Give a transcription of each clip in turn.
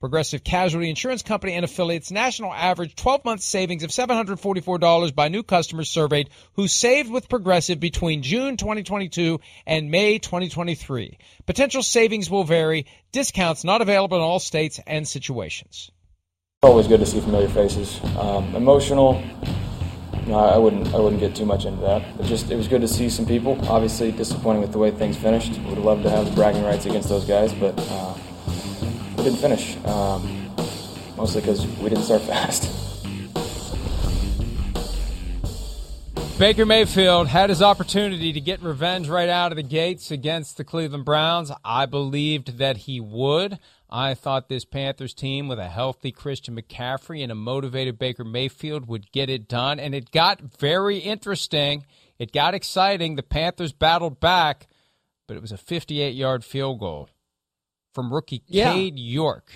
Progressive Casualty Insurance Company and affiliates national average 12 month savings of $744 by new customers surveyed who saved with Progressive between June 2022 and May 2023. Potential savings will vary. Discounts not available in all states and situations. Always good to see familiar faces. Um, emotional. No, I wouldn't. I wouldn't get too much into that. But just it was good to see some people. Obviously, disappointing with the way things finished. Would loved to have the bragging rights against those guys, but uh, we didn't finish. Um, mostly because we didn't start fast. Baker Mayfield had his opportunity to get revenge right out of the gates against the Cleveland Browns. I believed that he would. I thought this Panthers team with a healthy Christian McCaffrey and a motivated Baker Mayfield would get it done. And it got very interesting. It got exciting. The Panthers battled back, but it was a 58 yard field goal from rookie Yeah. Cade York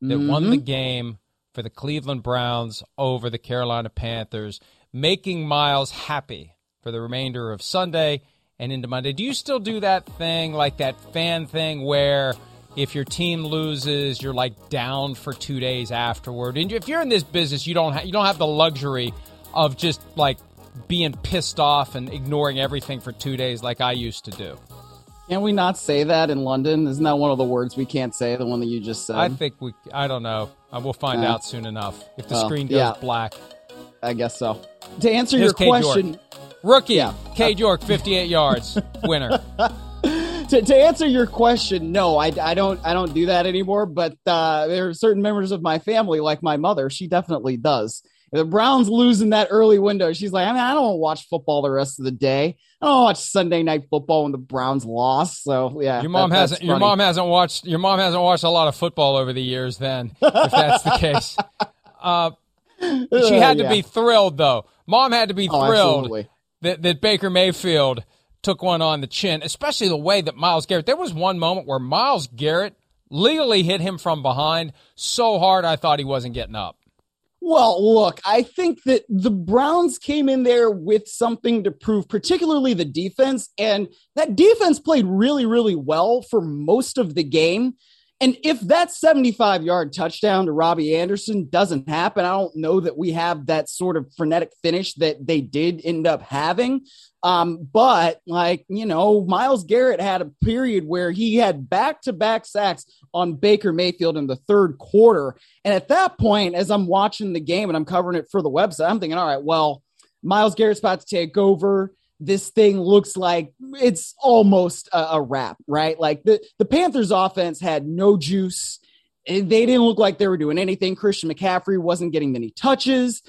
that Mm-hmm. won the game for the Cleveland Browns over the Carolina Panthers, making Miles happy for the remainder of Sunday and into Monday. Do you still do that thing, like that fan thing, where if your team loses, you're like down for two days afterward? And if you're in this business, you don't ha- you don't have the luxury of just like being pissed off and ignoring everything for two days like I used to do. Can we not say that in London? Isn't that one of the words we can't say? The one that you just said. I think we. I don't know. Uh, We'll find Uh, out soon enough if the well, screen goes yeah. black. I guess so. To answer Here's your Cade question, York. Rookie, Yeah. Cade York, 58 yards, winner. to, to answer your question, no, I, I don't I don't do that anymore. But uh, there are certain members of my family, like my mother, she definitely does. The Browns lose in that early window, she's like, I mean, I don't watch football the rest of the day. I don't watch Sunday night football when the Browns lost. So yeah, Your mom that- hasn't. Your mom hasn't watched. Your mom hasn't watched a lot of football over the years. Then, if that's the case, uh, she had to Yeah. be thrilled though. Mom had to be Oh, thrilled absolutely. that, that Baker Mayfield took one on the chin, especially the way that Myles Garrett. There was one moment where Myles Garrett legally hit him from behind so hard I thought he wasn't getting up. Well, look, I think that the Browns came in there with something to prove, particularly the defense. And that defense played really, really well for most of the game. And if that 75 yard touchdown to Robbie Anderson doesn't happen, I don't know that we have that sort of frenetic finish that they did end up having. Um, but like, you know, Myles Garrett had a period where he had back to back sacks on Baker Mayfield in the third quarter. And at that point, as I'm watching the game and I'm covering it for the website, I'm thinking, all right, well, Myles Garrett's about to take over. This thing looks like it's almost a, a wrap, right? Like the, the Panthers offense had no juice. They didn't look like they were doing anything. Christian McCaffrey wasn't getting many touches.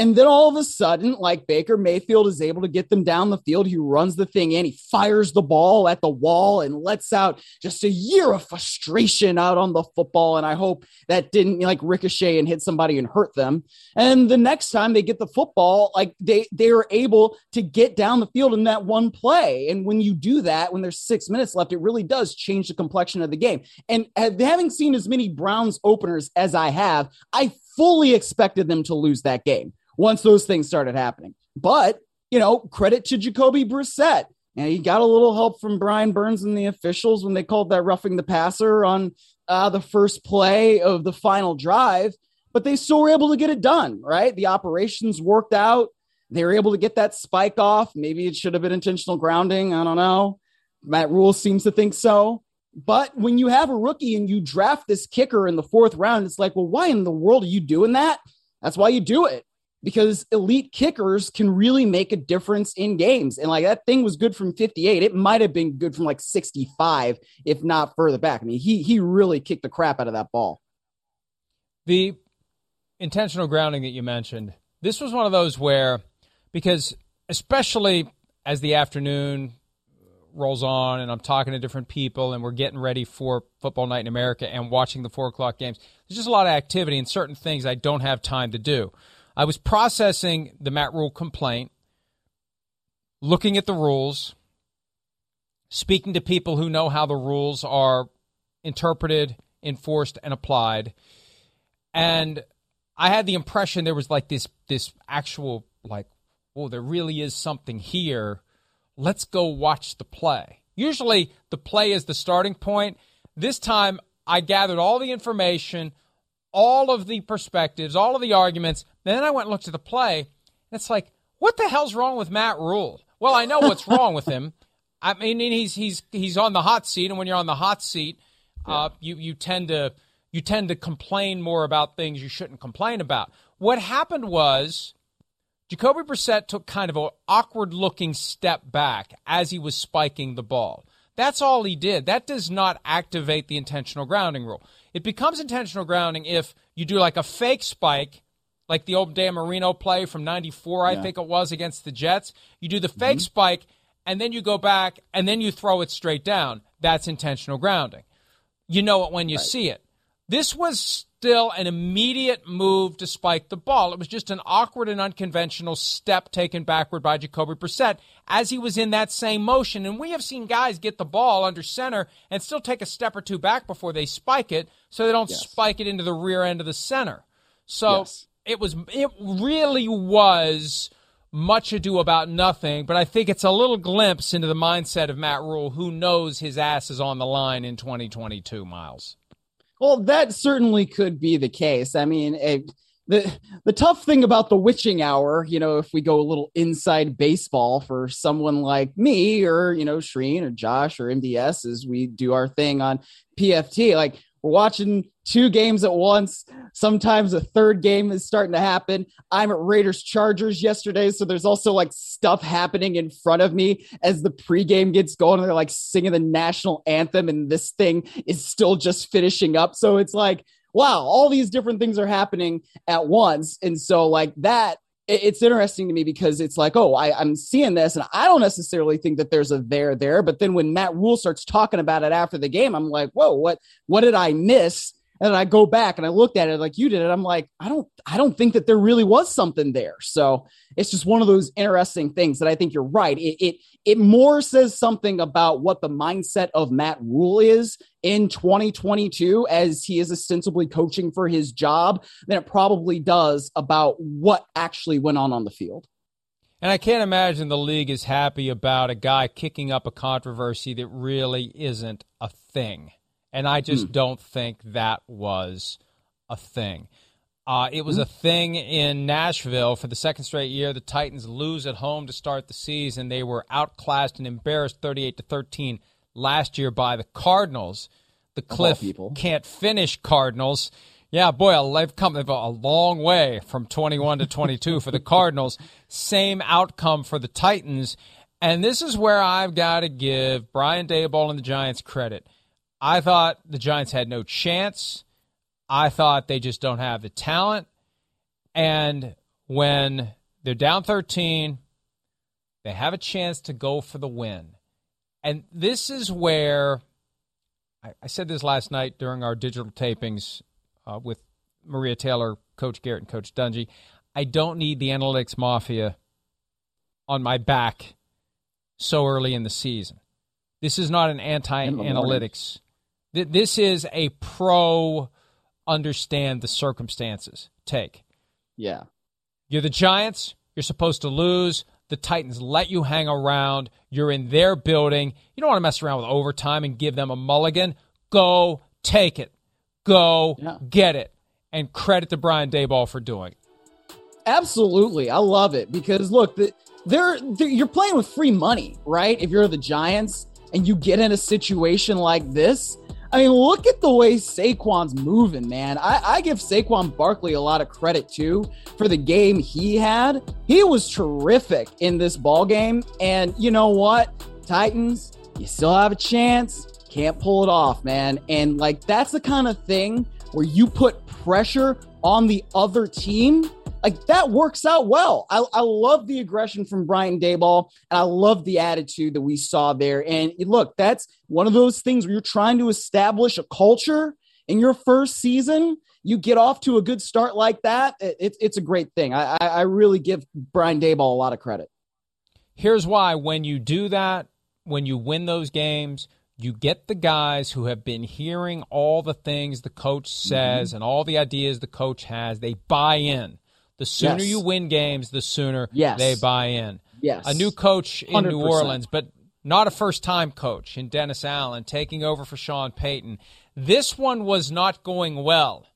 And then all of a sudden, like Baker Mayfield is able to get them down the field. He runs the thing in, he fires the ball at the wall and lets out just a year of frustration out on the football. And I hope that didn't like ricochet and hit somebody and hurt them. And the next time they get the football, like they they are able to get down the field in that one play. And when you do that, when there's six minutes left, it really does change the complexion of the game. And having seen as many Browns openers as I have, I fully expected them to lose that game once those things started happening. But you know, credit to Jacoby Brissett. And he got a little help from Brian Burns and the officials when they called that roughing the passer on uh, the first play of the final drive, but they still were able to get it done, right? The operations worked out. They were able to get that spike off. Maybe it should have been intentional grounding. I don't know. Matt Rhule seems to think so. But when you have a rookie and you draft this kicker in the fourth round, it's like, well, why in the world are you doing that? That's why you do it because elite kickers can really make a difference in games. And like that thing was good from 58. It might have been good from like 65, if not further back. I mean, he he really kicked the crap out of that ball. The intentional grounding that you mentioned, this was one of those where because especially as the afternoon rolls on and I'm talking to different people and we're getting ready for football night in America and watching the four o'clock games, there's just a lot of activity and certain things I don't have time to do. I was processing the Matt Rhule complaint, looking at the rules, speaking to people who know how the rules are interpreted, enforced, and applied. And I had the impression there was like this this actual like, oh, there really is something here. Let's go watch the play. Usually the play is the starting point. This time I gathered all the information, all of the perspectives, all of the arguments. Then I went and looked at the play, and it's like, what the hell's wrong with Matt Rhule? Well, I know what's wrong with him. I mean, he's he's he's on the hot seat, and when you're on the hot seat, yeah. uh, you you tend to you tend to complain more about things you shouldn't complain about. What happened was Jacoby Brissett took kind of an awkward looking step back as he was spiking the ball. That's all he did. That does not activate the intentional grounding rule. It becomes intentional grounding if you do like a fake spike, like the old Dan Marino play from 94, I yeah. think it was, against the Jets. You do the fake mm-hmm. spike, and then you go back, and then you throw it straight down. That's intentional grounding. You know it when you right. see it. This was still an immediate move to spike the ball. It was just an awkward and unconventional step taken backward by Jacoby Brissett as he was in that same motion. And we have seen guys get the ball under center and still take a step or two back before they spike it so they don't yes. spike it into the rear end of the center. So yes. it was it really was much ado about nothing, but I think it's a little glimpse into the mindset of Matt Rhule, who knows his ass is on the line in 2022, Miles. Well, that certainly could be the case. I mean, it, the the tough thing about the witching hour, you know, if we go a little inside baseball for someone like me or you know Charean or Josh or MDS, as we do our thing on PFT, like we're watching two games at once. Sometimes a third game is starting to happen. I'm at Raiders Chargers yesterday, so there's also like stuff happening in front of me as the pregame gets going. They're like singing the national anthem, and this thing is still just finishing up. So it's like, wow, all these different things are happening at once. And so, like, that it's interesting to me because it's like, oh, I, am seeing this, and I don't necessarily think that there's a there there. But then when Matt Rhule starts talking about it after the game, I'm like, whoa, what what did I miss? And I go back and I looked at it like you did, and I'm like, I don't, I don't think that there really was something there. So it's just one of those interesting things that I think you're right. It it it more says something about what the mindset of Matt Rhule is in 2022 as he is ostensibly coaching for his job than it probably does about what actually went on on the field. And I can't imagine the league is happy about a guy kicking up a controversy that really isn't a thing. And I just mm. don't think that was a thing. Uh, it was mm. a thing in Nashville for the second straight year. The Titans lose at home to start the season. They were outclassed and embarrassed 38 to 13 last year by the Cardinals. The Cliff can't finish Cardinals. Yeah, boy, they've come a long way from 21 to 22 for the Cardinals. Same outcome for the Titans. And this is where I've got to give Brian Daboll and the Giants credit. I thought the Giants had no chance. I thought they just don't have the talent. And when they're down 13, they have a chance to go for the win. And this is where I, I said this last night during our digital tapings uh, with Maria Taylor, Coach Garrett, and Coach Dungy. I don't need the analytics mafia on my back so early in the season. This is not an anti analytics this is a pro understand the circumstances take. Yeah. You're the Giants. You're supposed to lose. the Titans let you hang around. You're in their building. You don't want to mess around with overtime and give them a mulligan. Go take it. Go yeah. get it. And credit to Brian Daboll for doing it. Absolutely. I love it because look, the, they're, they're, you're playing with free money, right? If you're the Giants and you get in a situation like this, I mean, look at the way Saquon's moving, man. I, I, give Saquon Barkley a lot of credit too for the game he had. He was terrific in this ball game. And you know what? Titans, you still have a chance. Can't pull it off, man. And like that's the kind of thing where you put pressure on the other team like that works out well. I, I love the aggression from Brian Daboll, and I love the attitude that we saw there. And look, that's one of those things where you're trying to establish a culture in your first season. You get off to a good start like that. It, it's a great thing. I, I really give Brian Daboll a lot of credit. Here's why: when you do that, when you win those games, you get the guys who have been hearing all the things the coach says mm-hmm. and all the ideas the coach has. They buy in. The sooner yes. you win games, the sooner yes. they buy in. Yes. A new coach in 100%. New Orleans, but not a first time coach in Dennis Allen taking over for Sean Payton. This one was not going well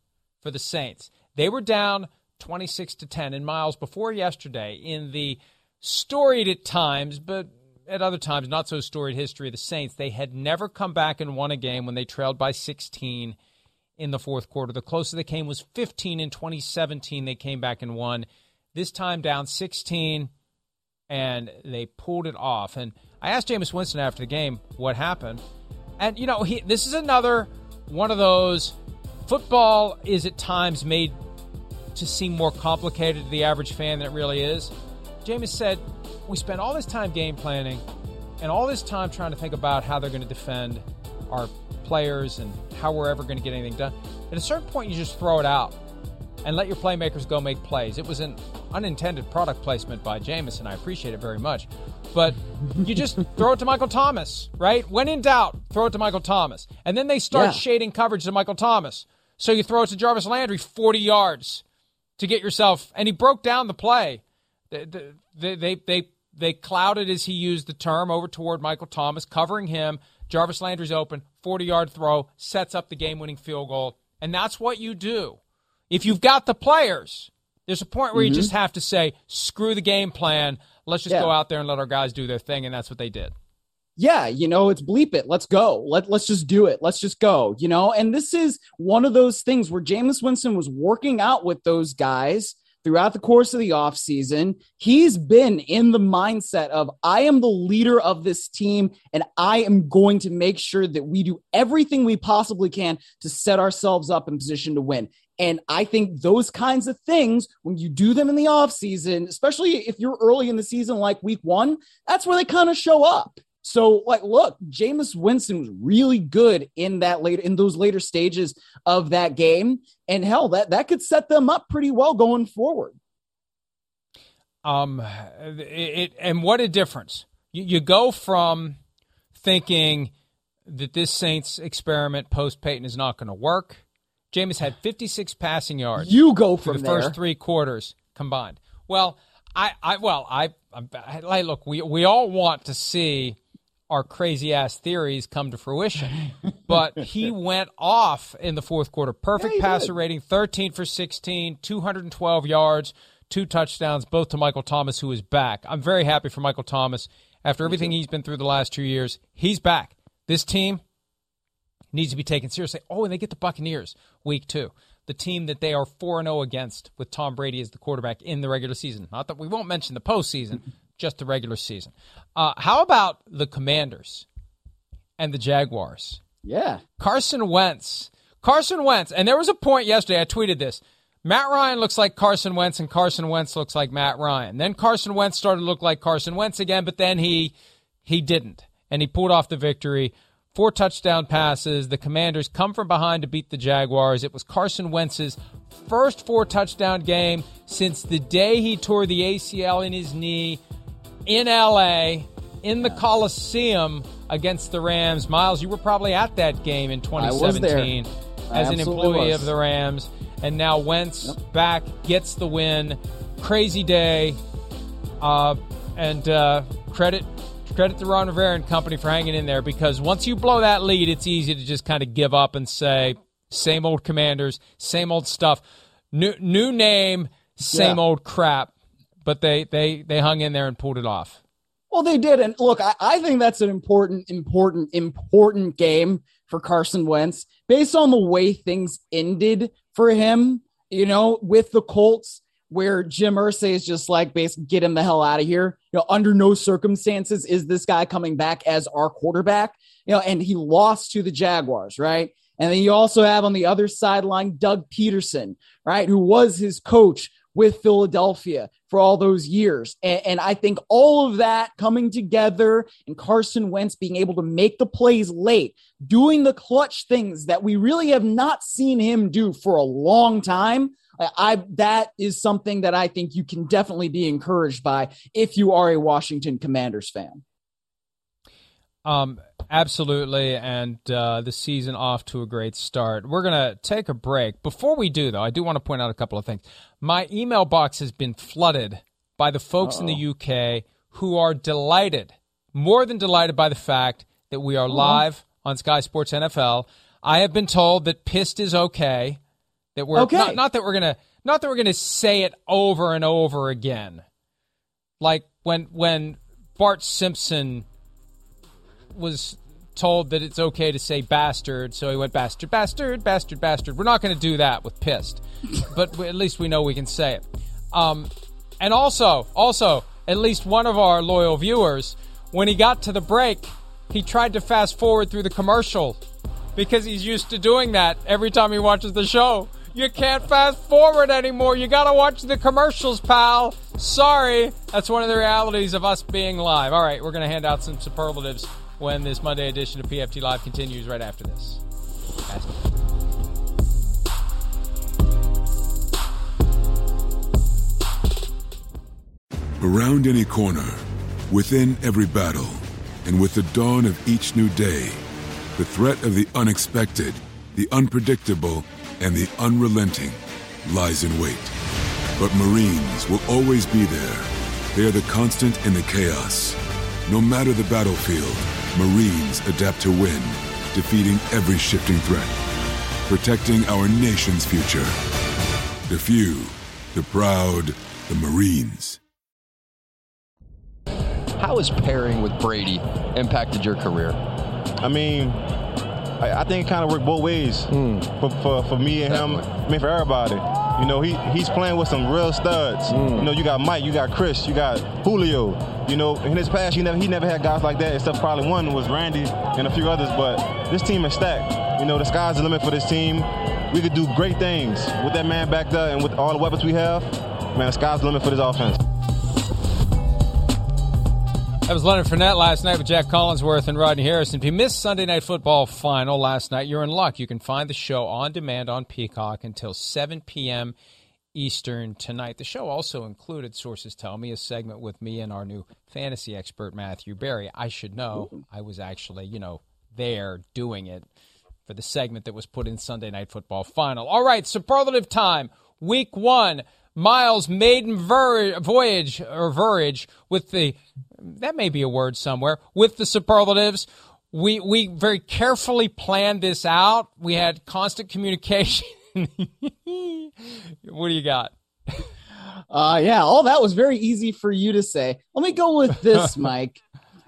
for the Saints. They were down 26 to 10 in miles before yesterday in the storied at times, but at other times not so storied history of the Saints. They had never come back and won a game when they trailed by 16 in the fourth quarter. The closest they came was 15 in 2017. They came back and won. This time down 16, and they pulled it off. And I asked Jameis Winston after the game what happened. And, you know, he, this is another one of those football is at times made to seem more complicated to the average fan than it really is. Jameis said, We spent all this time game planning and all this time trying to think about how they're going to defend our players and how we're ever going to get anything done. At a certain point, you just throw it out and let your playmakers go make plays. It was an unintended product placement by Jameis. And I appreciate it very much. But you just throw it to Michael Thomas, right? When in doubt, throw it to Michael Thomas. And then they start yeah. shading coverage to Michael Thomas. So you throw it to Jarvis Landry 40 yards to get yourself, and he broke down the play. They, they, they, they, they clouded, as he used the term, over toward Michael Thomas, covering him. Jarvis Landry's open, 40 yard throw, sets up the game winning field goal. And that's what you do. If you've got the players, there's a point where mm-hmm. you just have to say, screw the game plan. Let's just yeah. go out there and let our guys do their thing. And that's what they did. Yeah, you know, it's bleep it. Let's go. Let, let's just do it. Let's just go, you know? And this is one of those things where Jameis Winston was working out with those guys throughout the course of the offseason. He's been in the mindset of, I am the leader of this team, and I am going to make sure that we do everything we possibly can to set ourselves up in position to win. And I think those kinds of things, when you do them in the offseason, especially if you're early in the season like week one, that's where they kind of show up. So, like, look, Jameis Winston was really good in that later in those later stages of that game, and hell, that that could set them up pretty well going forward. Um, it, it and what a difference! You, you go from thinking that this Saints experiment post Payton is not going to work. Jameis had 56 passing yards. You go from the there. first three quarters combined. Well, I, I well, I, I, I look. We we all want to see our crazy ass theories come to fruition. but he went off in the fourth quarter. Perfect yeah, passer did. rating, 13 for 16, 212 yards, two touchdowns, both to Michael Thomas, who is back. I'm very happy for Michael Thomas. After everything he's been through the last two years, he's back. This team needs to be taken seriously. Oh, and they get the Buccaneers week two. The team that they are 4 0 against with Tom Brady as the quarterback in the regular season. Not that we won't mention the postseason, just the regular season. Uh, how about the Commanders and the Jaguars? Yeah. Carson Wentz. Carson Wentz. And there was a point yesterday, I tweeted this. Matt Ryan looks like Carson Wentz, and Carson Wentz looks like Matt Ryan. Then Carson Wentz started to look like Carson Wentz again, but then he he didn't, and he pulled off the victory. Four touchdown passes. The Commanders come from behind to beat the Jaguars. It was Carson Wentz's first four touchdown game since the day he tore the ACL in his knee in LA in the Coliseum against the Rams. Miles, you were probably at that game in 2017 as an employee was. of the Rams. And now Wentz yep. back, gets the win. Crazy day. Uh, and uh, credit credit to Ron Rivera and company for hanging in there because once you blow that lead, it's easy to just kind of give up and say, same old commanders, same old stuff. New new name, same yeah. old crap. But they they they hung in there and pulled it off. Well, they did. And look, I, I think that's an important, important, important game for Carson Wentz based on the way things ended for him, you know, with the Colts where Jim Irsay is just like basically get him the hell out of here. You know, under no circumstances is this guy coming back as our quarterback. You know, and he lost to the Jaguars, right? And then you also have on the other sideline Doug Pederson, right, who was his coach with Philadelphia for all those years. And, and, I think all of that coming together and Carson Wentz being able to make the plays late, doing the clutch things that we really have not seen him do for a long time. I that is something that I think you can definitely be encouraged by if you are a Washington Commanders fan. Um, absolutely, and uh, the season off to a great start. We're gonna take a break. Before we do, though, I do want to point out a couple of things. My email box has been flooded by the folks Uh-oh. in the UK who are delighted, more than delighted, by the fact that we are uh-huh. live on Sky Sports NFL. I have been told that pissed is okay. That we're okay. not, not that we're gonna not that we're gonna say it over and over again. Like when when Bart Simpson was told that it's okay to say bastard, so he went bastard, bastard, bastard, bastard. We're not going to do that with pissed, but at least we know we can say it. Um, and also, also, at least one of our loyal viewers, when he got to the break, he tried to fast forward through the commercial because he's used to doing that every time he watches the show. You can't fast forward anymore. You gotta watch the commercials, pal. Sorry. That's one of the realities of us being live. All right, we're gonna hand out some superlatives when this Monday edition of PFT Live continues right after this. Around any corner, within every battle, and with the dawn of each new day, the threat of the unexpected, the unpredictable, and the unrelenting lies in wait. But Marines will always be there. They are the constant in the chaos. No matter the battlefield, Marines adapt to win, defeating every shifting threat, protecting our nation's future. The few, the proud, the Marines. How has pairing with Brady impacted your career? I mean, I, I think it kind of worked both ways mm. for, for, for me and Definitely. him. I mean, for everybody. You know, he he's playing with some real studs. Mm. You know, you got Mike, you got Chris, you got Julio. You know, in his past, he never he never had guys like that. Except probably one was Randy and a few others. But this team is stacked. You know, the sky's the limit for this team. We could do great things with that man back there and with all the weapons we have. Man, the sky's the limit for this offense. That was Leonard Fournette last night with Jac Collinsworth and Rodney Harrison. If you missed Sunday Night Football final last night, you're in luck. You can find the show on demand on Peacock until 7 p.m. Eastern tonight. The show also included, sources tell me, a segment with me and our new fantasy expert, Matthew Berry. I should know. I was actually, you know, there doing it for the segment that was put in Sunday Night Football final. All right, superlative time. Week one. Miles' maiden voyage or voyage with the that may be a word somewhere with the superlatives. We we very carefully planned this out. We had constant communication. what do you got? Uh yeah, all that was very easy for you to say. Let me go with this, Mike.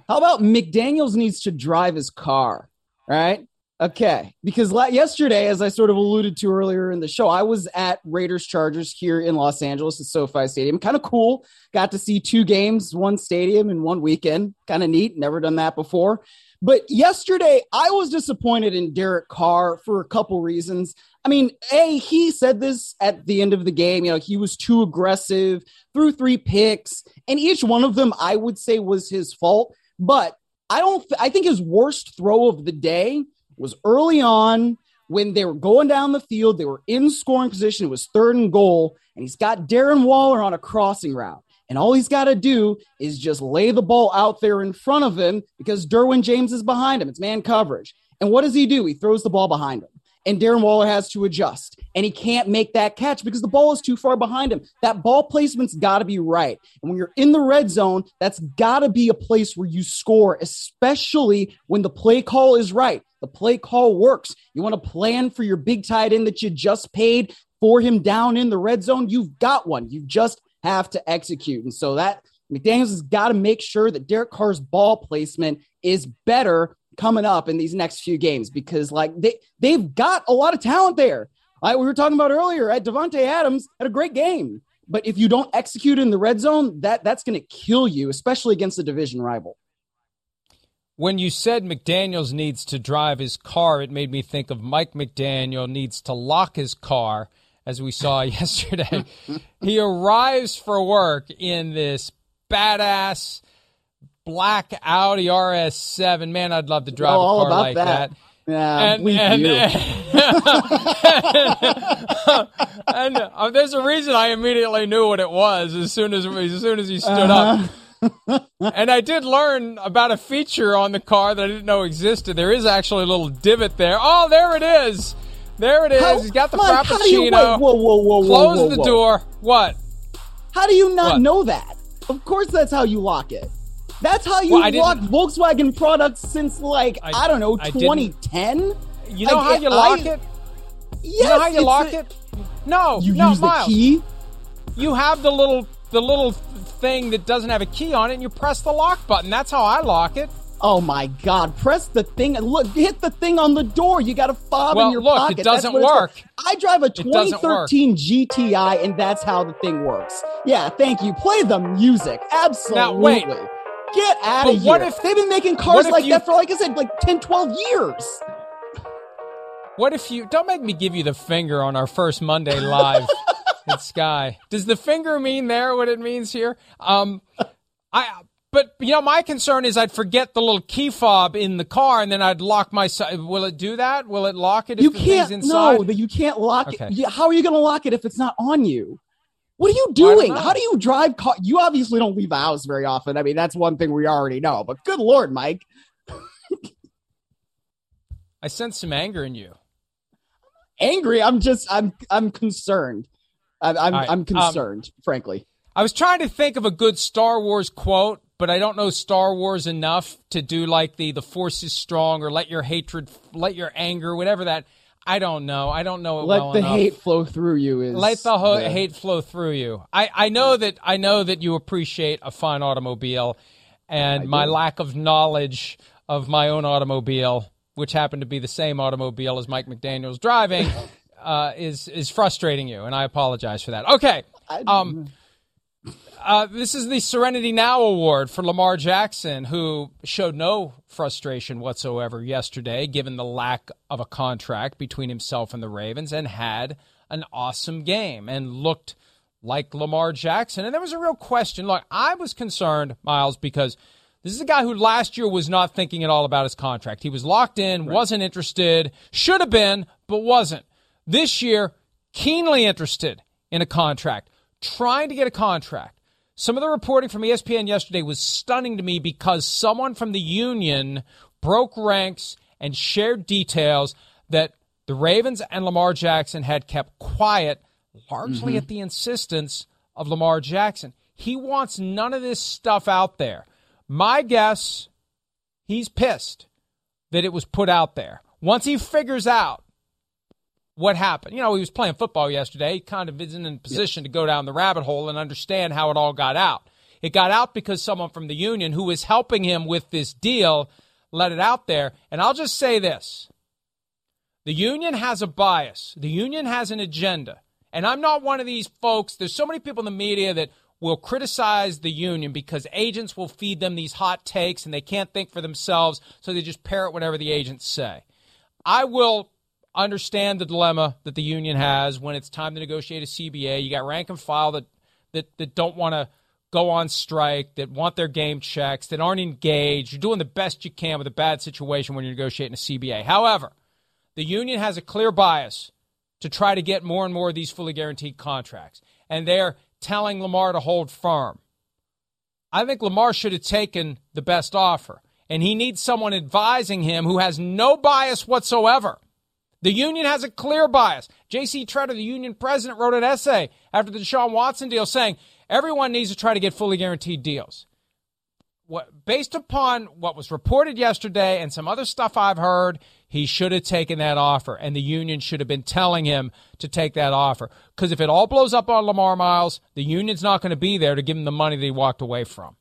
How about McDaniels needs to drive his car, right? Okay, because yesterday, as I sort of alluded to earlier in the show, I was at Raiders Chargers here in Los Angeles at SoFi Stadium. Kind of cool. Got to see two games, one stadium in one weekend. Kind of neat. Never done that before. But yesterday, I was disappointed in Derek Carr for a couple reasons. I mean, A, he said this at the end of the game. You know, he was too aggressive, threw three picks, and each one of them I would say was his fault. But I don't, I think his worst throw of the day was early on when they were going down the field. They were in scoring position. It was third and goal, and he's got Darren Waller on a crossing route. And all he's got to do is just lay the ball out there in front of him because Derwin James is behind him. It's man coverage. And what does he do? He throws the ball behind him. And Darren Waller has to adjust. And he can't make that catch because the ball is too far behind him. That ball placement's got to be right. And when you're in the red zone, that's got to be a place where you score, especially when the play call is right. The play call works. You want to plan for your big tight end that you just paid for him down in the red zone. You've got one. You just have to execute. And so that McDaniels has got to make sure that Derek Carr's ball placement is better coming up in these next few games because like they they've got a lot of talent there. Like we were talking about earlier, at Davante Adams had a great game, but if you don't execute in the red zone, that that's going to kill you, especially against a division rival. When you said McDaniels needs to drive his car, it made me think of Mike McDaniel needs to lock his car, as we saw yesterday. he arrives for work in this badass black Audi RS7. Man, I'd love to drive Oh, a car like that. that. Yeah, And, bleep and, you. and, uh, there's a reason I immediately knew what it was as soon as as soon as he stood Uh-huh. up. and I did learn about a feature on the car that I didn't know existed. There is actually a little divot there. Oh, there it is. There it is. How- He's got the Mike, how do you- frappuccino. whoa, whoa, whoa, whoa, Close the door. What? How do you not What? know that? Of course, that's how you lock it. That's how you Well, I lock Volkswagen products since like I, I- don't know 2010. You know Like, how you lock I- it? Yes, You know how you lock a- it? No, You no, use the key. You have the little the little thing that doesn't have a key on it, and you press the lock button. That's how I lock it. Oh my God! Press the thing and look. Hit the thing on the door. You got a fob Well, in your look, it pocket. That's doesn't what it's for. work. I drive a It doesn't work. 2013 GTI, and that's how the thing works. Yeah, thank you. Play the music. Absolutely. wait. Get out of here. what if- they've been making cars like you- that for, like I said, like 10, 12 years? What if you don't make me give you the finger on our first Monday live at Sky? Does the finger mean there what it means here? Um, I. But you know, my concern is I'd forget the little key fob in the car, and then I'd lock my. Will it do that? Will it lock it if You the can't. No, that you can't lock Okay. it. How are you going to lock it if it's not on you? What are you doing? How do you drive car? You obviously don't leave the house very often. I mean, that's one thing we already know. But good lord, Mike. I sense some anger in you. angry. I'm just I'm I'm concerned. I'm I'm, right, I'm um, concerned, frankly. I was trying to think of a good Star Wars quote, but I don't know Star Wars enough to do like the the Force is strong or let your hatred, let your anger, whatever that. I don't know. I don't know it Let well the enough. hate flow through you. Is let the, ho- the- hate flow through you. I, I know that I know that you appreciate a fine automobile, and my lack of knowledge of my own automobile, which happened to be the same automobile as Mike McDaniel's driving, uh, is is frustrating you, and I apologize for that. Okay. Um, uh, this is the Serenity Now Award for Lamar Jackson, who showed no frustration whatsoever yesterday, given the lack of a contract between himself and the Ravens, and had an awesome game and looked like Lamar Jackson. And there was a real question. Look, I was concerned, Miles, because this is a guy who last year was not thinking at all about his contract. He was locked in, wasn't interested, should have been, but wasn't. This year, keenly interested in a contract, trying to get a contract. Some of the reporting from ESPN yesterday was stunning to me because someone from the union broke ranks and shared details that the Ravens and Lamar Jackson had kept quiet, largely mm-hmm. at the insistence of Lamar Jackson. He wants none of this stuff out there. My guess, he's pissed that it was put out there. Once he figures out what happened. You know, he was playing football yesterday. He kind of isn't in a position to go down the rabbit hole and understand how it all got out. It got out because someone from the union who was helping him with this deal let it out there. And I'll just say this the union has a bias, the union has an agenda. And I'm not one of these folks. There's so many people in the media that will criticize the union because agents will feed them these hot takes and they can't think for themselves, so they just parrot whatever the agents say. I will understand the dilemma that the union has when it's time to negotiate a CBA. You got rank and file that that, that don't want to go on strike, that want their game checks, that aren't engaged. You're doing the best you can with a bad situation when you're negotiating a CBA. However, the union has a clear bias to try to get more and more of these fully guaranteed contracts. And they're telling Lamar to hold firm. I think Lamar should have taken the best offer. And he needs someone advising him who has no bias whatsoever The union has a clear bias. J.C. Tretter, the union president, wrote an essay after the Deshaun Watson deal saying everyone needs to try to get fully guaranteed deals. What, based upon what was reported yesterday and some other stuff I've heard, he should have taken that offer, and the union should have been telling him to take that offer. Because if it all blows up on Lamar Miles, the union's not going to be there to give him the money that he walked away from.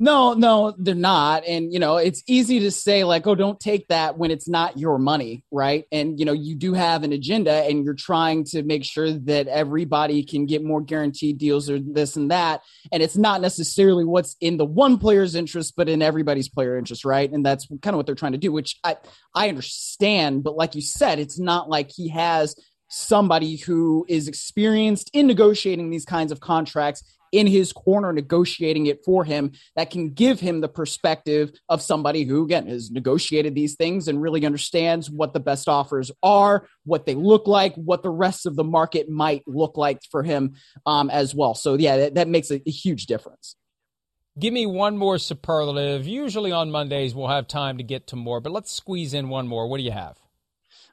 No, no, they're not. And, you know, it's easy to say, like, oh, don't take that when it's not your money, right? And, you know, you do have an agenda and you're trying to make sure that everybody can get more guaranteed deals or this and that. And it's not necessarily what's in the one player's interest, but in everybody's player interest, right? And that's kind of what they're trying to do, which I, I understand. But like you said, it's not like he has somebody who is experienced in negotiating these kinds of contracts in his corner negotiating it for him that can give him the perspective of somebody who again has negotiated these things and really understands what the best offers are what they look like what the rest of the market might look like for him um, as well so yeah that, that makes a, a huge difference Give me one more superlative. Usually on Mondays, we'll have time to get to more, but let's squeeze in one more. What do you have?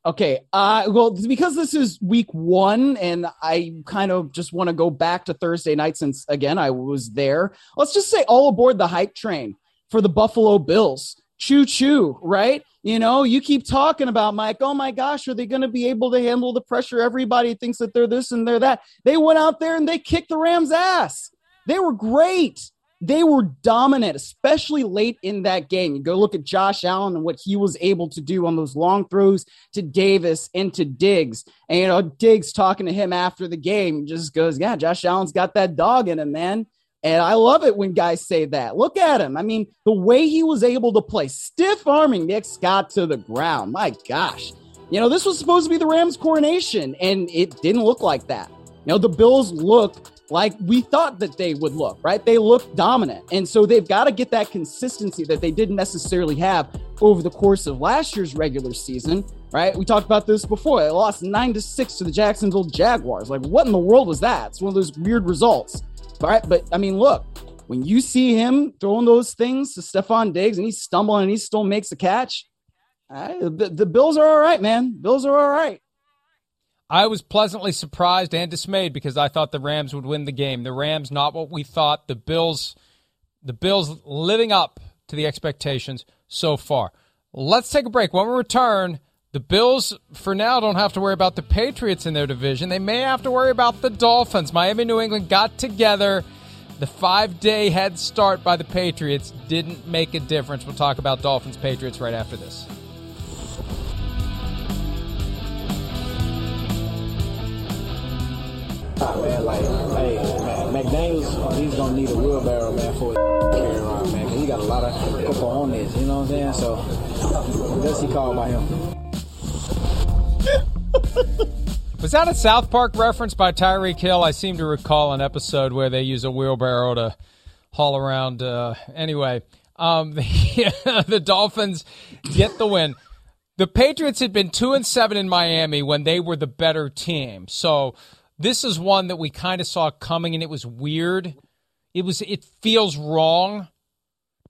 Okay. Uh, well, because this is week one, and I kind of just want to go back to Thursday night since, again, I was there. Let's just say all aboard the hype train for the Buffalo Bills. Choo choo, right? You know, you keep talking about Mike. Oh my gosh, are they going to be able to handle the pressure? Everybody thinks that they're this and they're that. They went out there and they kicked the Rams' ass. They were great they were dominant, especially late in that game. You go look at Josh Allen and what he was able to do on those long throws to Davis and to Diggs. And, you know, Diggs talking to him after the game just goes, Yeah, Josh Allen's got that dog in him, man. And I love it when guys say that. Look at him. I mean, the way he was able to play, stiff arming Nick Scott to the ground. My gosh. You know, this was supposed to be the Rams' coronation, and it didn't look like that. You know, the Bills looked like we thought that they would look, right? They look dominant. And so they've got to get that consistency that they didn't necessarily have over the course of last year's regular season, right? We talked about this before. They lost 9 to 6 to the Jacksonville Jaguars. Like what in the world was that? It's one of those weird results. Right, but I mean, look, when you see him throwing those things to Stefon Diggs and he's stumbling and he still makes a catch, right, the, the Bills are all right, man. Bills are all right. I was pleasantly surprised and dismayed because I thought the Rams would win the game. The Rams not what we thought. The Bills the Bills living up to the expectations so far. Let's take a break. When we return, the Bills for now don't have to worry about the Patriots in their division. They may have to worry about the Dolphins. Miami New England got together. The 5-day head start by the Patriots didn't make a difference. We'll talk about Dolphins Patriots right after this. Man, like, hey, man, McDaniels, he's gonna need a wheelbarrow, man, for carry around, man, cause he got a lot of this, you know what I'm saying? So, that's he called by him. Was that a South Park reference by Tyreek Hill? I seem to recall an episode where they use a wheelbarrow to haul around. Uh, anyway, um, the, the Dolphins get the win. The Patriots had been two and seven in Miami when they were the better team. So this is one that we kind of saw coming, and it was weird. It was. It feels wrong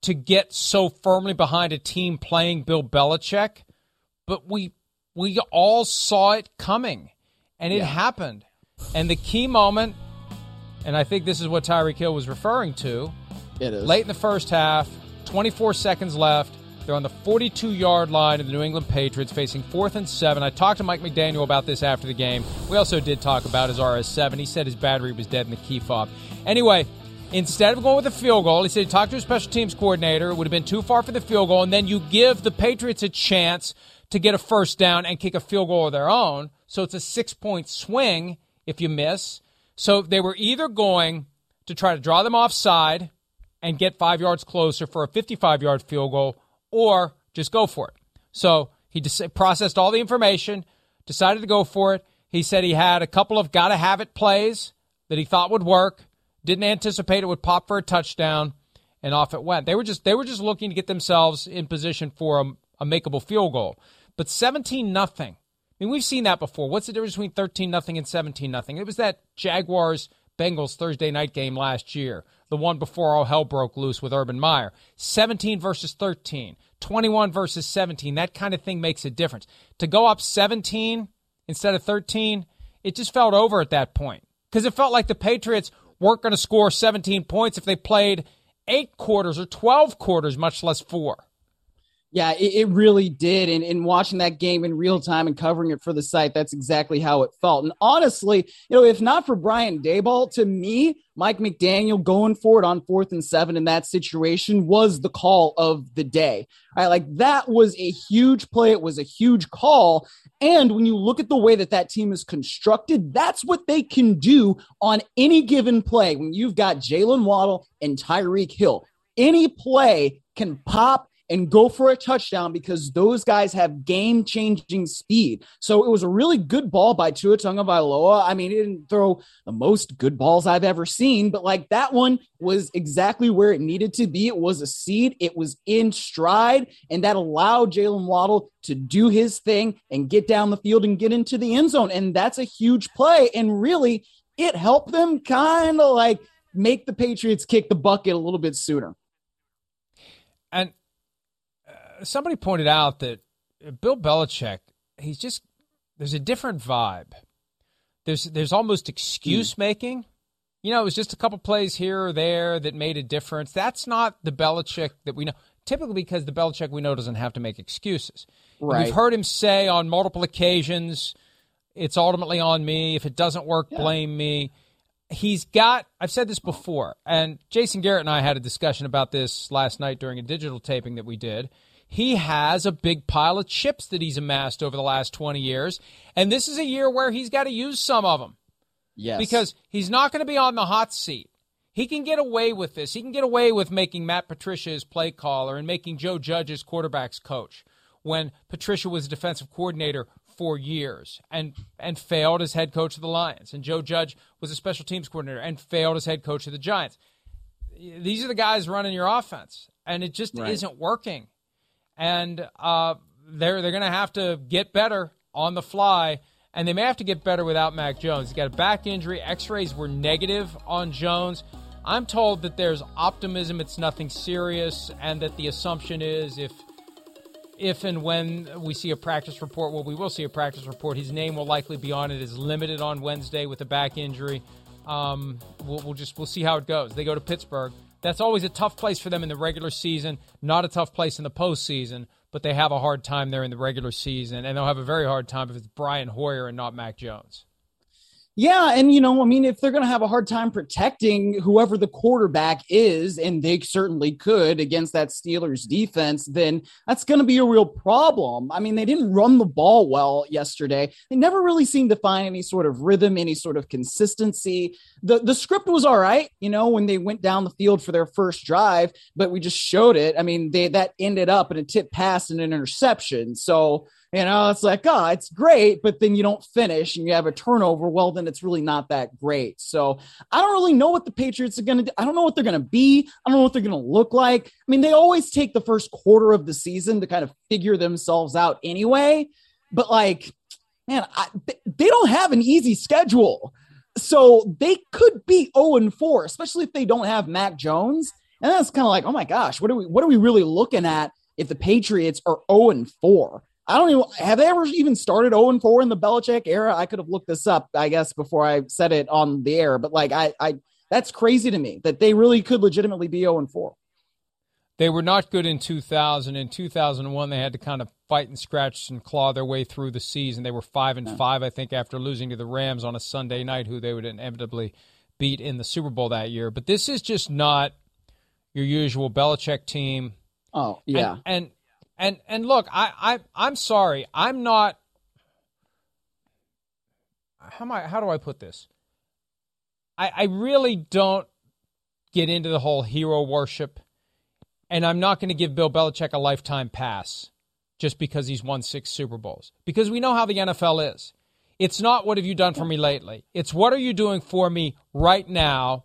to get so firmly behind a team playing Bill Belichick, but we we all saw it coming, and it yeah. happened. And the key moment, and I think this is what Tyreek Hill was referring to. It is late in the first half, 24 seconds left. They're on the 42 yard line of the New England Patriots facing fourth and seven. I talked to Mike McDaniel about this after the game. We also did talk about his RS7. He said his battery was dead in the key fob. Anyway, instead of going with a field goal, he said he talked to a special teams coordinator. It would have been too far for the field goal, and then you give the Patriots a chance to get a first down and kick a field goal of their own. So it's a six point swing if you miss. So they were either going to try to draw them offside and get five yards closer for a 55 yard field goal or just go for it. So he processed all the information, decided to go for it. He said he had a couple of gotta have it plays that he thought would work, didn't anticipate it would pop for a touchdown, and off it went. They were just they were just looking to get themselves in position for a, a makeable field goal. But 17 nothing. I mean, we've seen that before. What's the difference between 13 nothing and 17 nothing? It was that Jaguars Bengals Thursday night game last year, the one before all hell broke loose with Urban Meyer. 17 versus 13. 21 versus 17. That kind of thing makes a difference. To go up 17 instead of 13, it just felt over at that point because it felt like the Patriots weren't going to score 17 points if they played eight quarters or 12 quarters, much less four. Yeah, it, it, really did. And in watching that game in real time and covering it for the site, that's exactly how it felt. And honestly, you know, if not for Brian Daboll, to me, Mike McDaniel going for it on fourth and seven in that situation was the call of the day. Right? Like that was a huge play. It was a huge call. And when you look at the way that that team is constructed, that's what they can do on any given play. When you've got Jaylen Waddle and Tyreek Hill, any play can pop and go for a touchdown because those guys have game changing speed. So it was a really good ball by Tua Tagovailoa. I mean, he didn't throw the most good balls I've ever seen, but like that one was exactly where it needed to be. It was a seed, it was in stride, and that allowed Jaylen Waddle to do his thing and get down the field and get into the end zone. And that's a huge play. And really, it helped them kind of like make the Patriots kick the bucket a little bit sooner. And somebody pointed out that Bill Belichick, he's just there's a different vibe. There's there's almost excuse hmm. making. You know, it was just a couple plays here or there that made a difference. That's not the Belichick that we know. Typically, because the Belichick we know doesn't have to make excuses. Right. We've heard him say on multiple occasions, "It's ultimately on me. If it doesn't work, yeah. blame me." He's got. I've said this before, and Jason Garrett and I had a discussion about this last night during a digital taping that we did he has a big pile of chips that he's amassed over the last 20 years. And this is a year where he's got to use some of them. Yes. Because he's not going to be on the hot seat. He can get away with this. He can get away with making Matt Patricia his play caller and making Joe Judge his quarterback's coach when Patricia was defensive coordinator for years and and failed as head coach of the Lions. And Joe Judge was a special teams coordinator and failed as head coach of the Giants. These are the guys running your offense, and it just right. isn't working and uh, they're they're going to have to get better on the fly, and they may have to get better without Mac Jones. He's got a back injury. X-rays were negative on Jones. I'm told that there's optimism; it's nothing serious, and that the assumption is if if and when we see a practice report, well, we will see a practice report. His name will likely be on it. Is limited on Wednesday with a back injury. Um, we'll, we'll just we'll see how it goes. They go to Pittsburgh. That's always a tough place for them in the regular season, not a tough place in the postseason, but they have a hard time there in the regular season, and they'll have a very hard time if it's Brian Hoyer and not Mac Jones. Yeah, and you know, I mean, if they're going to have a hard time protecting whoever the quarterback is, and they certainly could against that Steelers defense, then that's going to be a real problem. I mean, they didn't run the ball well yesterday. They never really seemed to find any sort of rhythm, any sort of consistency. The the script was all right, you know, when they went down the field for their first drive, but we just showed it. I mean, they that ended up in a tip pass and an interception. So you know, it's like, oh, it's great, but then you don't finish and you have a turnover. Well, then it's really not that great. So I don't really know what the Patriots are going to do. I don't know what they're going to be. I don't know what they're going to look like. I mean, they always take the first quarter of the season to kind of figure themselves out anyway. But like, man, I, they don't have an easy schedule. So they could be 0 and 4, especially if they don't have Mac Jones. And that's kind of like, oh my gosh, what are we what are we really looking at if the Patriots are 0 and 4? I don't even have they ever even started 0 and 4 in the Belichick era. I could have looked this up, I guess, before I said it on the air. But like I, I that's crazy to me that they really could legitimately be 0 and 4. They were not good in 2000. In 2001, they had to kind of fight and scratch and claw their way through the season. They were five and five, I think, after losing to the Rams on a Sunday night, who they would inevitably beat in the Super Bowl that year. But this is just not your usual Belichick team. Oh yeah, and, and and and look, I, I I'm sorry. I'm not how am I how do I put this? I, I really don't get into the whole hero worship, and I'm not going to give Bill Belichick a lifetime pass just because he's won six Super Bowls. Because we know how the NFL is. It's not what have you done for me lately. It's what are you doing for me right now,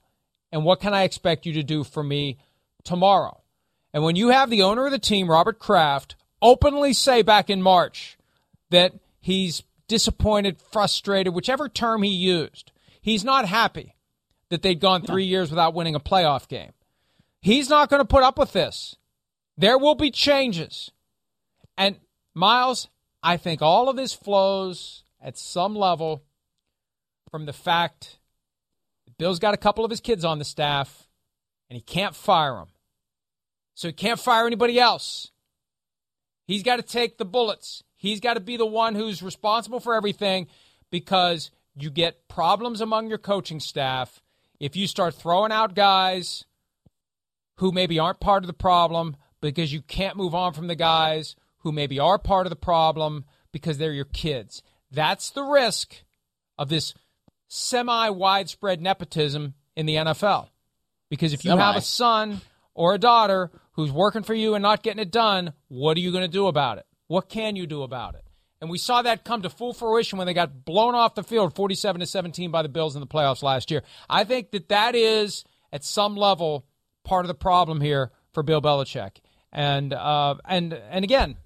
and what can I expect you to do for me tomorrow? And when you have the owner of the team, Robert Kraft, openly say back in March that he's disappointed, frustrated, whichever term he used, he's not happy that they'd gone three years without winning a playoff game. He's not going to put up with this. There will be changes. And Myles, I think all of this flows at some level from the fact that Bill's got a couple of his kids on the staff and he can't fire them. So he can't fire anybody else. He's got to take the bullets. He's got to be the one who's responsible for everything because you get problems among your coaching staff if you start throwing out guys who maybe aren't part of the problem because you can't move on from the guys who maybe are part of the problem because they're your kids. That's the risk of this semi widespread nepotism in the NFL. Because if you Semi. have a son or a daughter who's working for you and not getting it done, what are you going to do about it? What can you do about it? And we saw that come to full fruition when they got blown off the field 47 to 17 by the Bills in the playoffs last year. I think that that is at some level part of the problem here for Bill Belichick. And uh, and and again,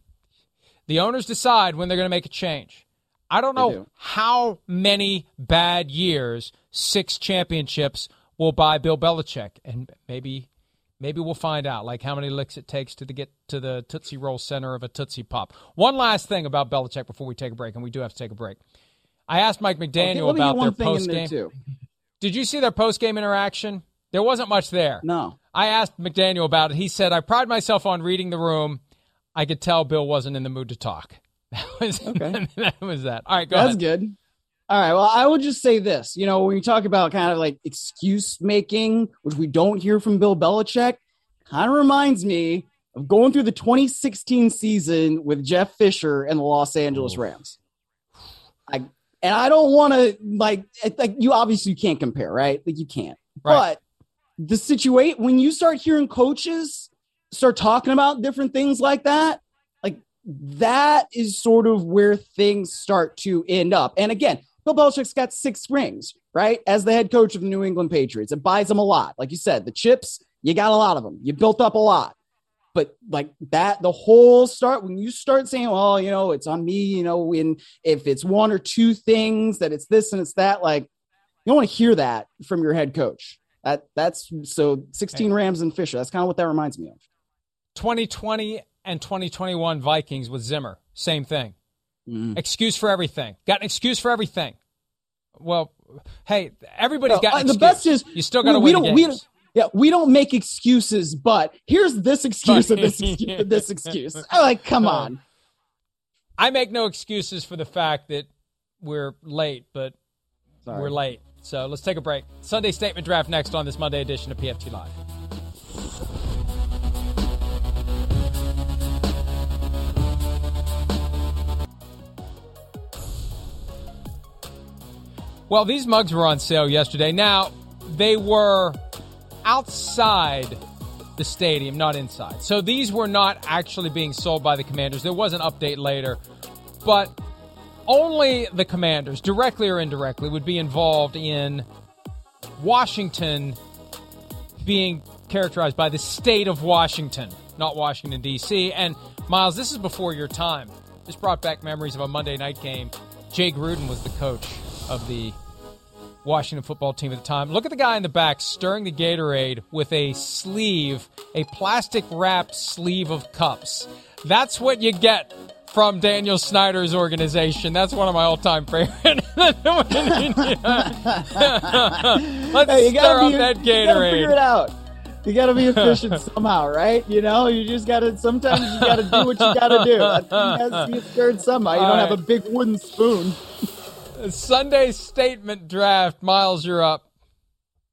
the owners decide when they're going to make a change. I don't know do. how many bad years, six championships will buy Bill Belichick, and maybe maybe we'll find out like how many licks it takes to the, get to the Tootsie Roll center of a Tootsie Pop. One last thing about Belichick before we take a break, and we do have to take a break. I asked Mike McDaniel get about their one thing in post game. Did you see their post game interaction? There wasn't much there. No. I asked McDaniel about it. He said, I pride myself on reading the room. I could tell Bill wasn't in the mood to talk. That was, Okay. that was that. All right, go That's ahead. good. All right. Well, I will just say this. You know, when you talk about kind of like excuse making, which we don't hear from Bill Belichick, kind of reminds me of going through the 2016 season with Jeff Fisher and the Los Angeles Rams. I and I don't want to like like you obviously can't compare, right? Like you can't. Right. But the situation when you start hearing coaches start talking about different things like that, like that is sort of where things start to end up. And again, Bill Belichick's got six rings, right? As the head coach of the New England Patriots, it buys him a lot. Like you said, the chips, you got a lot of them. You built up a lot. But like that, the whole start when you start saying, "Well, you know, it's on me," you know, when if it's one or two things that it's this and it's that, like you don't want to hear that from your head coach. That that's so 16 Rams and Fisher. That's kind of what that reminds me of. 2020 and 2021 Vikings with Zimmer. Same thing. Mm. Excuse for everything. Got an excuse for everything. Well, hey, everybody's got uh, the best is you still got to we win don't the we don't yeah we don't make excuses, but here's this excuse and this excuse, and this excuse. I'm like, come on. I make no excuses for the fact that we're late, but Sorry. we're late. So let's take a break. Sunday statement draft next on this Monday edition of PFT Live. Well, these mugs were on sale yesterday. Now, they were outside the stadium, not inside. So these were not actually being sold by the commanders. There was an update later, but only the commanders, directly or indirectly, would be involved in Washington being characterized by the state of Washington, not Washington, D.C. And Myles, this is before your time. This brought back memories of a Monday night game. Jay Gruden was the coach of the Washington football team at the time. Look at the guy in the back stirring the Gatorade with a sleeve, a plastic wrapped sleeve of cups. That's what you get from Daniel Snyder's organization. That's one of my all time favorites. Let's Hey, you stir gotta be, that you gotta figure it Gatorade. out. You gotta be efficient somehow, right? You know, you just gotta. Sometimes you gotta do what you gotta do. That thing has to be stirred somehow. You don't All have a big wooden spoon. Sunday statement draft. Myles, you're up.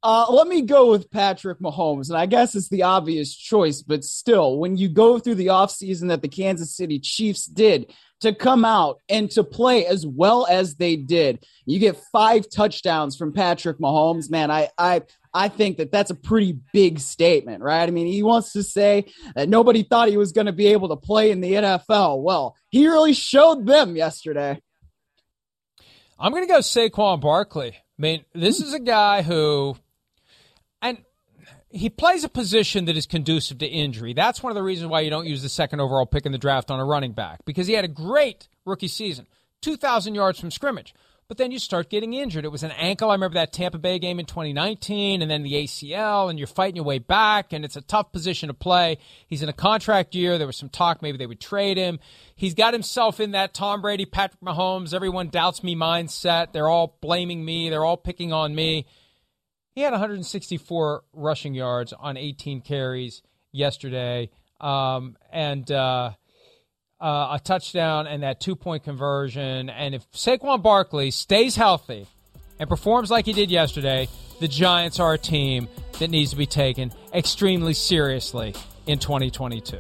Uh, let me go with Patrick Mahomes. And I guess it's the obvious choice, but still, when you go through the offseason that the Kansas City Chiefs did to come out and to play as well as they did, you get five touchdowns from Patrick Mahomes. Man, I, I, I think that that's a pretty big statement, right? I mean, he wants to say that nobody thought he was going to be able to play in the NFL. Well, he really showed them yesterday. I'm going to go Saquon Barkley. I mean, this is a guy who, and he plays a position that is conducive to injury. That's one of the reasons why you don't use the second overall pick in the draft on a running back because he had a great rookie season, 2,000 yards from scrimmage. But then you start getting injured. It was an ankle. I remember that Tampa Bay game in 2019, and then the ACL, and you're fighting your way back, and it's a tough position to play. He's in a contract year. There was some talk maybe they would trade him. He's got himself in that Tom Brady, Patrick Mahomes, everyone doubts me mindset. They're all blaming me, they're all picking on me. He had 164 rushing yards on 18 carries yesterday, um, and uh, uh, a touchdown and that two point conversion. And if Saquon Barkley stays healthy and performs like he did yesterday, the Giants are a team that needs to be taken extremely seriously in 2022.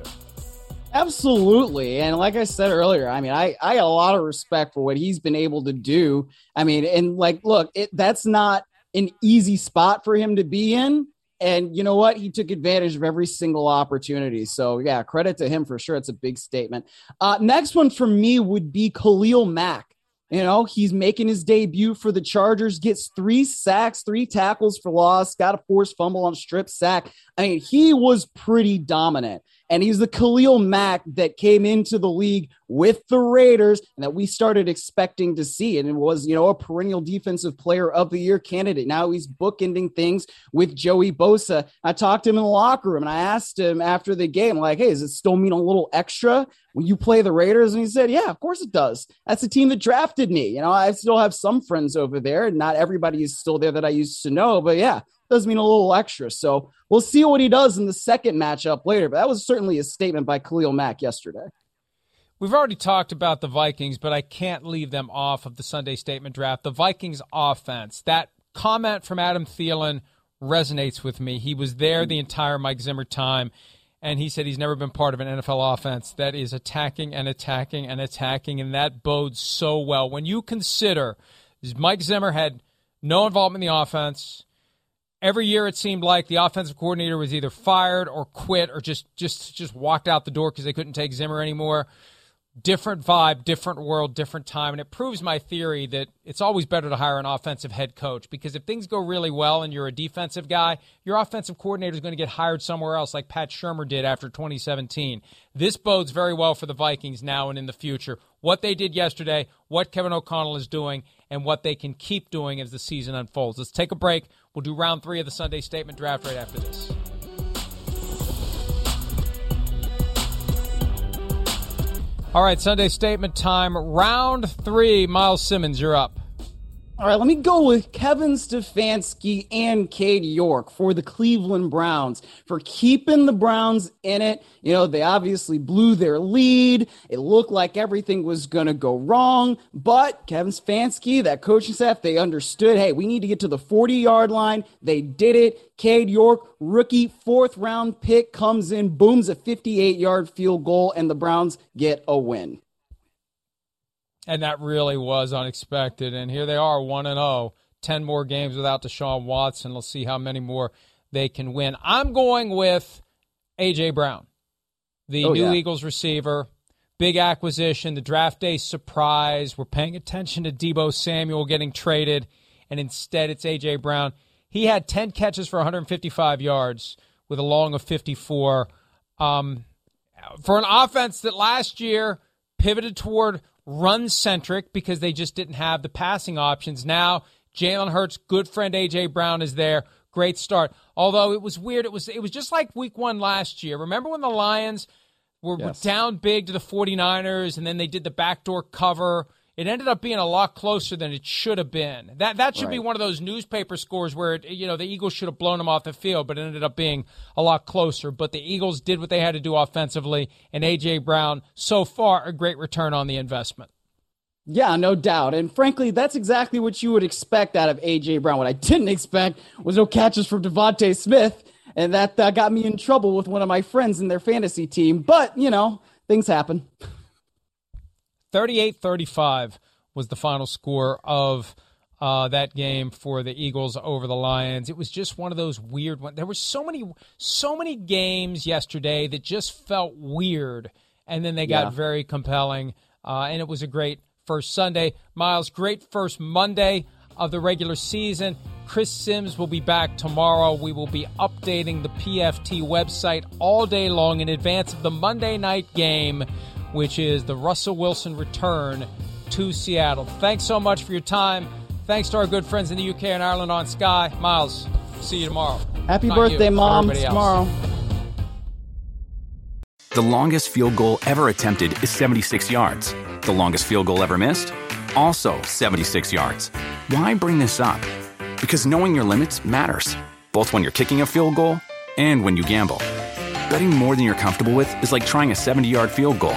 Absolutely. And like I said earlier, I mean, I, I got a lot of respect for what he's been able to do. I mean, and like, look, it, that's not an easy spot for him to be in. And you know what? He took advantage of every single opportunity. So, yeah, credit to him for sure. It's a big statement. Uh, next one for me would be Khalil Mack. You know, he's making his debut for the Chargers, gets three sacks, three tackles for loss, got a forced fumble on strip sack. I mean, he was pretty dominant and he's the Khalil Mack that came into the league with the Raiders and that we started expecting to see. And it was, you know, a perennial defensive player of the year candidate. Now he's bookending things with Joey Bosa. I talked to him in the locker room and I asked him after the game, like, hey, does it still mean a little extra when you play the Raiders? And he said, yeah, of course it does. That's the team that drafted me. You know, I still have some friends over there. and Not everybody is still there that I used to know, but yeah, does mean a little extra. So we'll see what he does in the second matchup later. But that was certainly a statement by Khalil Mack yesterday. We've already talked about the Vikings, but I can't leave them off of the Sunday statement draft. The Vikings offense, that comment from Adam Thielen resonates with me. He was there the entire Mike Zimmer time, and he said he's never been part of an NFL offense that is attacking and attacking and attacking, and that bodes so well. When you consider Mike Zimmer had no involvement in the offense, every year it seemed like the offensive coordinator was either fired or quit or just just just walked out the door because they couldn't take Zimmer anymore. Different vibe, different world, different time, and it proves my theory that it's always better to hire an offensive head coach because if things go really well and you're a defensive guy, your offensive coordinator is going to get hired somewhere else, like Pat Shurmur did after 2017. This bodes very well for the Vikings now and in the future. What they did yesterday, what Kevin O'Connell is doing, and what they can keep doing as the season unfolds. Let's take a break. We'll do round three of the Sunday Statement Draft right after this. All right, Sunday Statement time. Round three. Myles Simmons, you're up. All right, let me go with Kevin Stefanski and Cade York for the Cleveland Browns for keeping the Browns in it. You know, they obviously blew their lead. It looked like everything was going to go wrong, but Kevin Stefanski, that coaching staff, they understood, hey, we need to get to the 40 yard line. They did it. Cade York, rookie fourth round pick, comes in, booms a 58 yard field goal, and the Browns get a win. And that really was unexpected. And here they are, 1 and 0, 10 more games without Deshaun Watson. Let's see how many more they can win. I'm going with A.J. Brown, the oh, new yeah. Eagles receiver. Big acquisition, the draft day surprise. We're paying attention to Deebo Samuel getting traded, and instead it's A.J. Brown. He had 10 catches for 155 yards with a long of 54. Um, for an offense that last year pivoted toward run centric because they just didn't have the passing options. Now, Jalen Hurts, good friend AJ Brown is there. Great start. Although it was weird, it was it was just like week one last year. Remember when the Lions were, yes. were down big to the 49ers and then they did the backdoor cover it ended up being a lot closer than it should have been. That that should right. be one of those newspaper scores where it, you know the Eagles should have blown them off the field, but it ended up being a lot closer. But the Eagles did what they had to do offensively, and AJ Brown so far a great return on the investment. Yeah, no doubt. And frankly, that's exactly what you would expect out of AJ Brown. What I didn't expect was no catches from DeVonta Smith, and that uh, got me in trouble with one of my friends in their fantasy team. But you know, things happen. 38 35 was the final score of uh, that game for the Eagles over the Lions. It was just one of those weird ones. There were so many, so many games yesterday that just felt weird, and then they got yeah. very compelling. Uh, and it was a great first Sunday. Myles, great first Monday of the regular season. Chris Sims will be back tomorrow. We will be updating the PFT website all day long in advance of the Monday night game which is the Russell Wilson return to Seattle. Thanks so much for your time. Thanks to our good friends in the UK and Ireland on Sky. Myles, see you tomorrow. Happy Not birthday, you, mom. Tomorrow. The longest field goal ever attempted is 76 yards. The longest field goal ever missed? Also 76 yards. Why bring this up? Because knowing your limits matters, both when you're kicking a field goal and when you gamble. Betting more than you're comfortable with is like trying a 70 yard field goal.